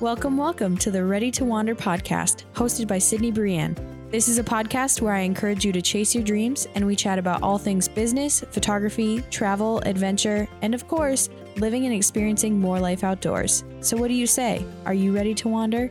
Welcome, welcome to the Ready to Wander podcast, hosted by Sydney Brienne. This is a podcast where I encourage you to chase your dreams and we chat about all things business, photography, travel, adventure, and of course, living and experiencing more life outdoors. So, what do you say? Are you ready to wander?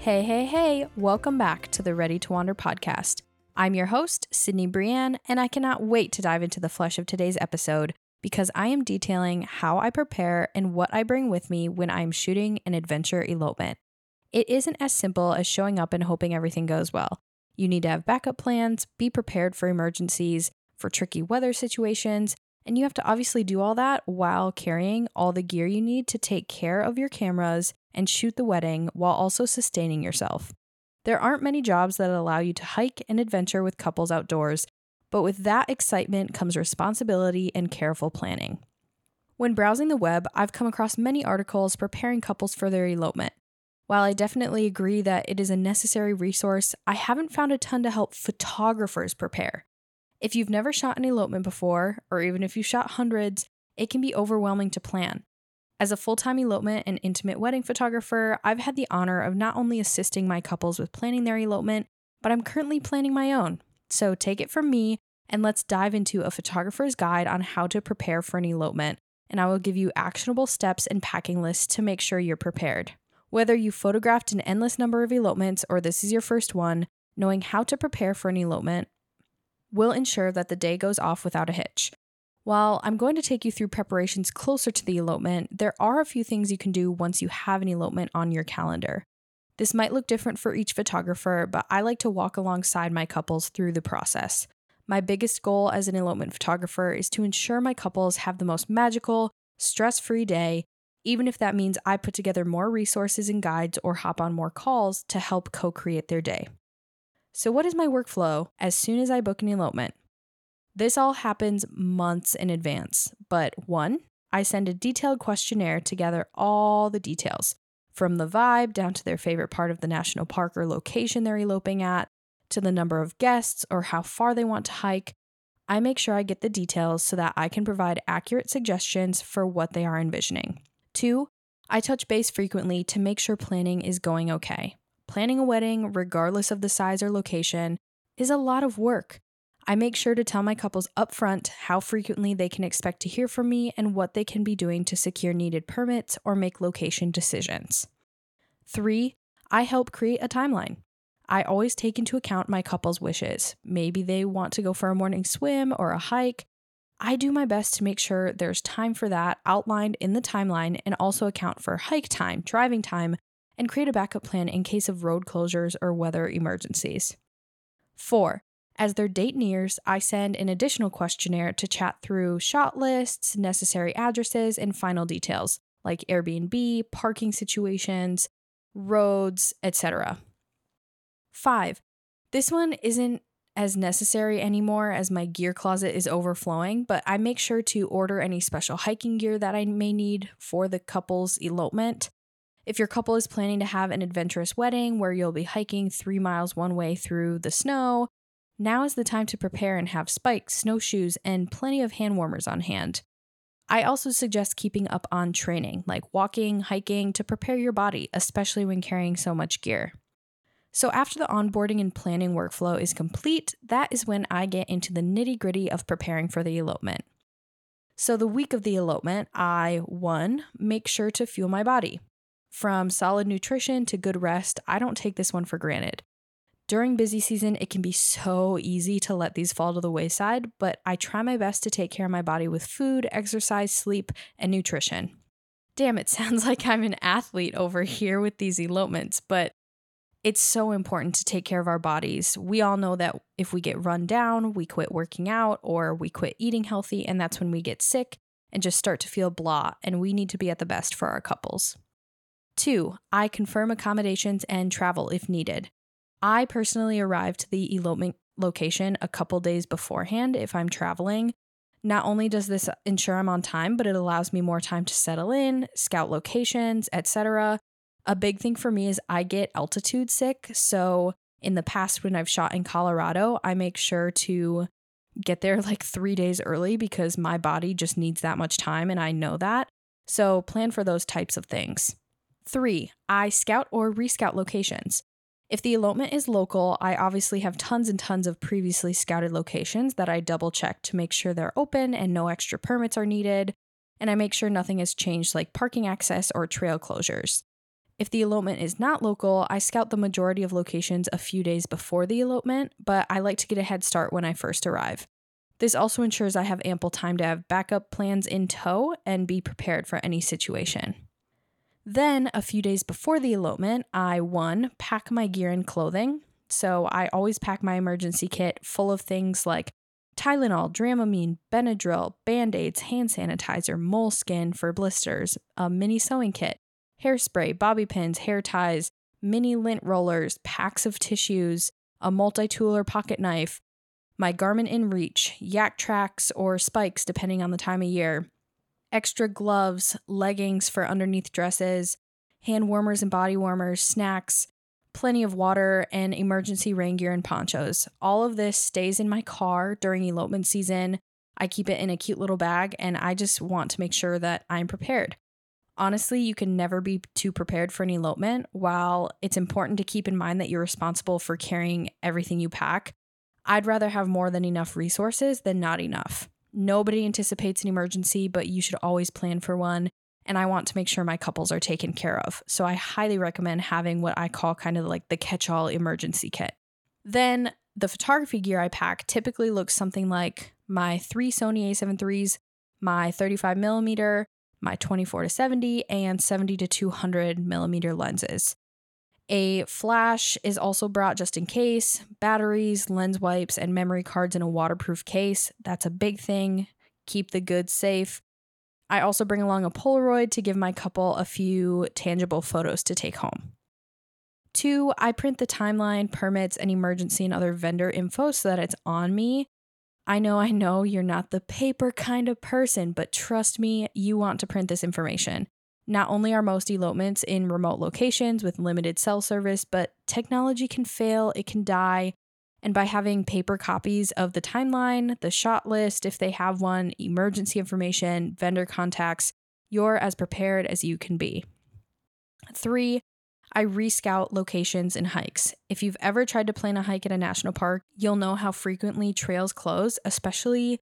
Hey, hey, hey, welcome back to the Ready to Wander podcast. I'm your host, Sydney Brienne, and I cannot wait to dive into the flesh of today's episode because I am detailing how I prepare and what I bring with me when I'm shooting an adventure elopement. It isn't as simple as showing up and hoping everything goes well. You need to have backup plans, be prepared for emergencies, for tricky weather situations, and you have to obviously do all that while carrying all the gear you need to take care of your cameras and shoot the wedding while also sustaining yourself. There aren't many jobs that allow you to hike and adventure with couples outdoors, but with that excitement comes responsibility and careful planning. When browsing the web, I've come across many articles preparing couples for their elopement. While I definitely agree that it is a necessary resource, I haven't found a ton to help photographers prepare. If you've never shot an elopement before, or even if you've shot hundreds, it can be overwhelming to plan. As a full time elopement and intimate wedding photographer, I've had the honor of not only assisting my couples with planning their elopement, but I'm currently planning my own. So take it from me and let's dive into a photographer's guide on how to prepare for an elopement. And I will give you actionable steps and packing lists to make sure you're prepared. Whether you photographed an endless number of elopements or this is your first one, knowing how to prepare for an elopement will ensure that the day goes off without a hitch. While I'm going to take you through preparations closer to the elopement, there are a few things you can do once you have an elopement on your calendar. This might look different for each photographer, but I like to walk alongside my couples through the process. My biggest goal as an elopement photographer is to ensure my couples have the most magical, stress free day, even if that means I put together more resources and guides or hop on more calls to help co create their day. So, what is my workflow as soon as I book an elopement? This all happens months in advance, but one, I send a detailed questionnaire to gather all the details from the vibe down to their favorite part of the national park or location they're eloping at, to the number of guests or how far they want to hike. I make sure I get the details so that I can provide accurate suggestions for what they are envisioning. Two, I touch base frequently to make sure planning is going okay. Planning a wedding, regardless of the size or location, is a lot of work. I make sure to tell my couples upfront how frequently they can expect to hear from me and what they can be doing to secure needed permits or make location decisions. Three, I help create a timeline. I always take into account my couple's wishes. Maybe they want to go for a morning swim or a hike. I do my best to make sure there's time for that outlined in the timeline and also account for hike time, driving time, and create a backup plan in case of road closures or weather emergencies. Four, as their date nears, I send an additional questionnaire to chat through shot lists, necessary addresses, and final details like Airbnb, parking situations, roads, etc. 5. This one isn't as necessary anymore as my gear closet is overflowing, but I make sure to order any special hiking gear that I may need for the couple's elopement. If your couple is planning to have an adventurous wedding where you'll be hiking three miles one way through the snow, now is the time to prepare and have spikes, snowshoes, and plenty of hand warmers on hand. I also suggest keeping up on training, like walking, hiking, to prepare your body, especially when carrying so much gear. So, after the onboarding and planning workflow is complete, that is when I get into the nitty gritty of preparing for the elopement. So, the week of the elopement, I, one, make sure to fuel my body. From solid nutrition to good rest, I don't take this one for granted. During busy season, it can be so easy to let these fall to the wayside, but I try my best to take care of my body with food, exercise, sleep, and nutrition. Damn, it sounds like I'm an athlete over here with these elopements, but it's so important to take care of our bodies. We all know that if we get run down, we quit working out or we quit eating healthy, and that's when we get sick and just start to feel blah, and we need to be at the best for our couples. Two, I confirm accommodations and travel if needed. I personally arrive to the elopement location a couple days beforehand if I'm traveling. Not only does this ensure I'm on time, but it allows me more time to settle in, scout locations, etc. A big thing for me is I get altitude sick. So, in the past, when I've shot in Colorado, I make sure to get there like three days early because my body just needs that much time and I know that. So, plan for those types of things. Three, I scout or rescout locations. If the elopement is local, I obviously have tons and tons of previously scouted locations that I double check to make sure they're open and no extra permits are needed, and I make sure nothing has changed like parking access or trail closures. If the elopement is not local, I scout the majority of locations a few days before the elopement, but I like to get a head start when I first arrive. This also ensures I have ample time to have backup plans in tow and be prepared for any situation. Then, a few days before the elopement, I one, pack my gear and clothing. So I always pack my emergency kit full of things like Tylenol, Dramamine, Benadryl, band aids, hand sanitizer, moleskin for blisters, a mini sewing kit, hairspray, bobby pins, hair ties, mini lint rollers, packs of tissues, a multi tool or pocket knife, my Garmin Yaktrax or spikes, depending on the time of year, extra gloves, leggings for underneath dresses, hand warmers and body warmers, snacks, plenty of water, and emergency rain gear and ponchos. All of this stays in my car during elopement season. I keep it in a cute little bag, and I just want to make sure that I'm prepared. Honestly, you can never be too prepared for an elopement. While it's important to keep in mind that you're responsible for carrying everything you pack, I'd rather have more than enough resources than not enough. Nobody anticipates an emergency, but you should always plan for one. And I want to make sure my couples are taken care of. So I highly recommend having what I call kind of like the catch all emergency kit. Then the photography gear I pack typically looks something like my three Sony a7 IIIs, my 35 millimeter, my 24 to 70, and 70 to 200 millimeter lenses. A flash is also brought just in case, batteries, lens wipes, and memory cards in a waterproof case. That's a big thing. Keep the goods safe. I also bring along a Polaroid to give my couple a few tangible photos to take home. Two, I print the timeline, permits, and emergency and other vendor info so that it's on me. I know, I know you're not the paper kind of person, but trust me, you want to print this information. Not only are most elopements in remote locations with limited cell service, but technology can fail, it can die. And by having paper copies of the timeline, the shot list, if they have one, emergency information, vendor contacts, you're as prepared as you can be. Three, I rescout locations and hikes. If you've ever tried to plan a hike at a national park, you'll know how frequently trails close, especially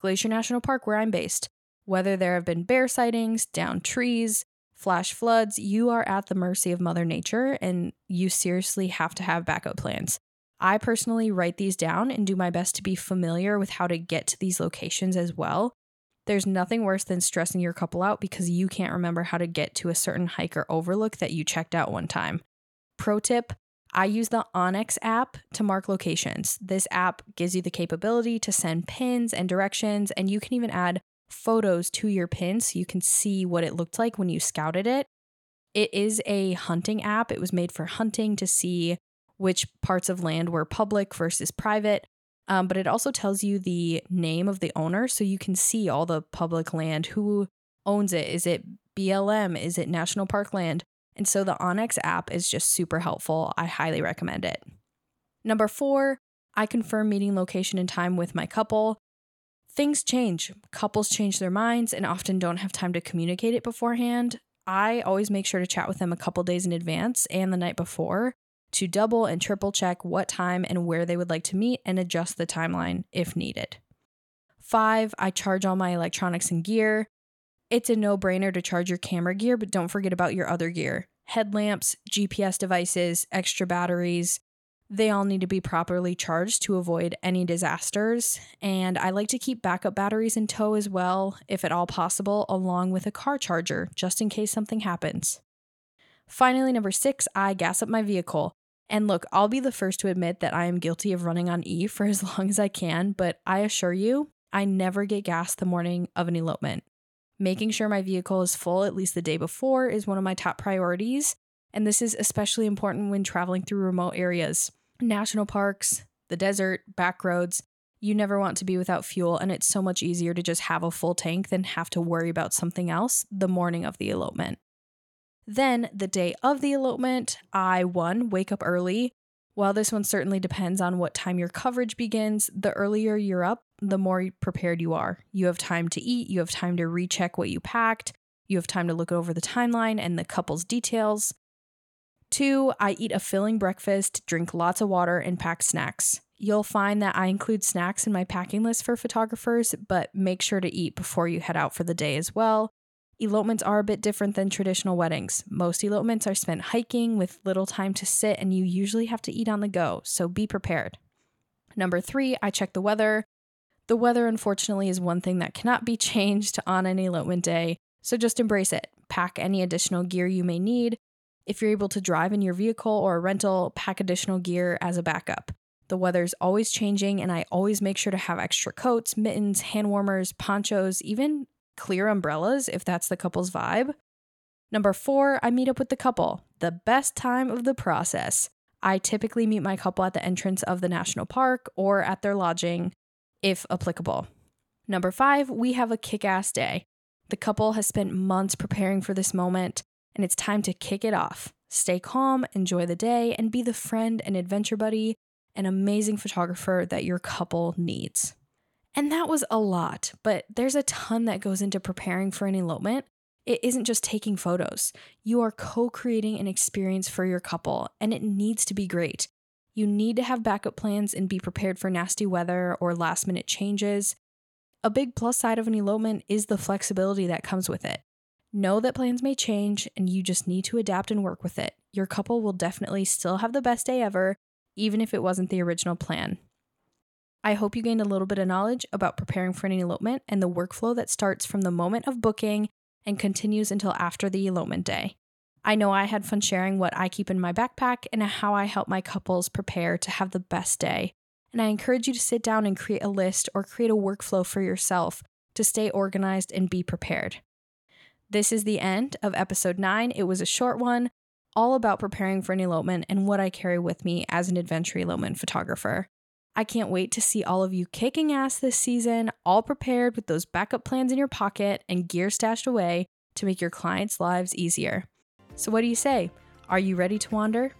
Glacier National Park, where I'm based. Whether there have been bear sightings, down trees, flash floods, you are at the mercy of Mother Nature and you seriously have to have backup plans. I personally write these down and do my best to be familiar with how to get to these locations as well. There's nothing worse than stressing your couple out because you can't remember how to get to a certain hike or overlook that you checked out one time. Pro tip I use the onX app to mark locations. This app gives you the capability to send pins and directions, and you can even add photos to your pin so you can see what it looked like when you scouted it. It is a hunting app. It was made for hunting to see which parts of land were public versus private. Um, but it also tells you the name of the owner so you can see all the public land. Who owns it? Is it BLM? Is it National Park land? And so the onX app is just super helpful. I highly recommend it. Number four, I confirm meeting location and time with my couple. Things change. Couples change their minds and often don't have time to communicate it beforehand. I always make sure to chat with them a couple days in advance and the night before to double and triple check what time and where they would like to meet and adjust the timeline if needed. Five, I charge all my electronics and gear. It's a no brainer to charge your camera gear, but don't forget about your other gear headlamps, GPS devices, extra batteries, they all need to be properly charged to avoid any disasters. And I like to keep backup batteries in tow as well, if at all possible, along with a car charger, just in case something happens. Finally, number six, I gas up my vehicle. And look, I'll be the first to admit that I am guilty of running on E for as long as I can, but I assure you, I never get gas the morning of an elopement. Making sure my vehicle is full at least the day before is one of my top priorities, and this is especially important when traveling through remote areas national parks, the desert, back roads. You never want to be without fuel, and it's so much easier to just have a full tank than have to worry about something else the morning of the elopement. Then, the day of the elopement, I one, wake up early. While this one certainly depends on what time your coverage begins, the earlier you're up, the more prepared you are. You have time to eat, you have time to recheck what you packed, You have time to look over the timeline and the couple's details. Two, I eat a filling breakfast, drink lots of water, and pack snacks. You'll find that I include snacks in my packing list for photographers, but make sure to eat before you head out for the day as well. Elopements are a bit different than traditional weddings. Most elopements are spent hiking with little time to sit, and you usually have to eat on the go, so be prepared. Number three, I check the weather. The weather, unfortunately, is one thing that cannot be changed on an elopement day, so just embrace it. Pack any additional gear you may need. If you're able to drive in your vehicle or a rental, pack additional gear as a backup. The weather's always changing, and I always make sure to have extra coats, mittens, hand warmers, ponchos, even clear umbrellas if that's the couple's vibe. Number four, I meet up with the couple, the best time of the process. I typically meet my couple at the entrance of the national park or at their lodging, if applicable. Number five, we have a kick ass day. The couple has spent months preparing for this moment, and it's time to kick it off. Stay calm, enjoy the day, and be the friend and adventure buddy and amazing photographer that your couple needs. And that was a lot, but there's a ton that goes into preparing for an elopement. It isn't just taking photos. You are co creating an experience for your couple, and it needs to be great. You need to have backup plans and be prepared for nasty weather or last minute changes. A big plus side of an elopement is the flexibility that comes with it. Know that plans may change and you just need to adapt and work with it. Your couple will definitely still have the best day ever, even if it wasn't the original plan. I hope you gained a little bit of knowledge about preparing for an elopement and the workflow that starts from the moment of booking and continues until after the elopement day. I know I had fun sharing what I keep in my backpack and how I help my couples prepare to have the best day. And I encourage you to sit down and create a list or create a workflow for yourself to stay organized and be prepared. This is the end of episode 9. It was a short one, all about preparing for an elopement and what I carry with me as an adventure elopement photographer. I can't wait to see all of you kicking ass this season, all prepared with those backup plans in your pocket and gear stashed away to make your clients' lives easier. So, what do you say? Are you ready to wander?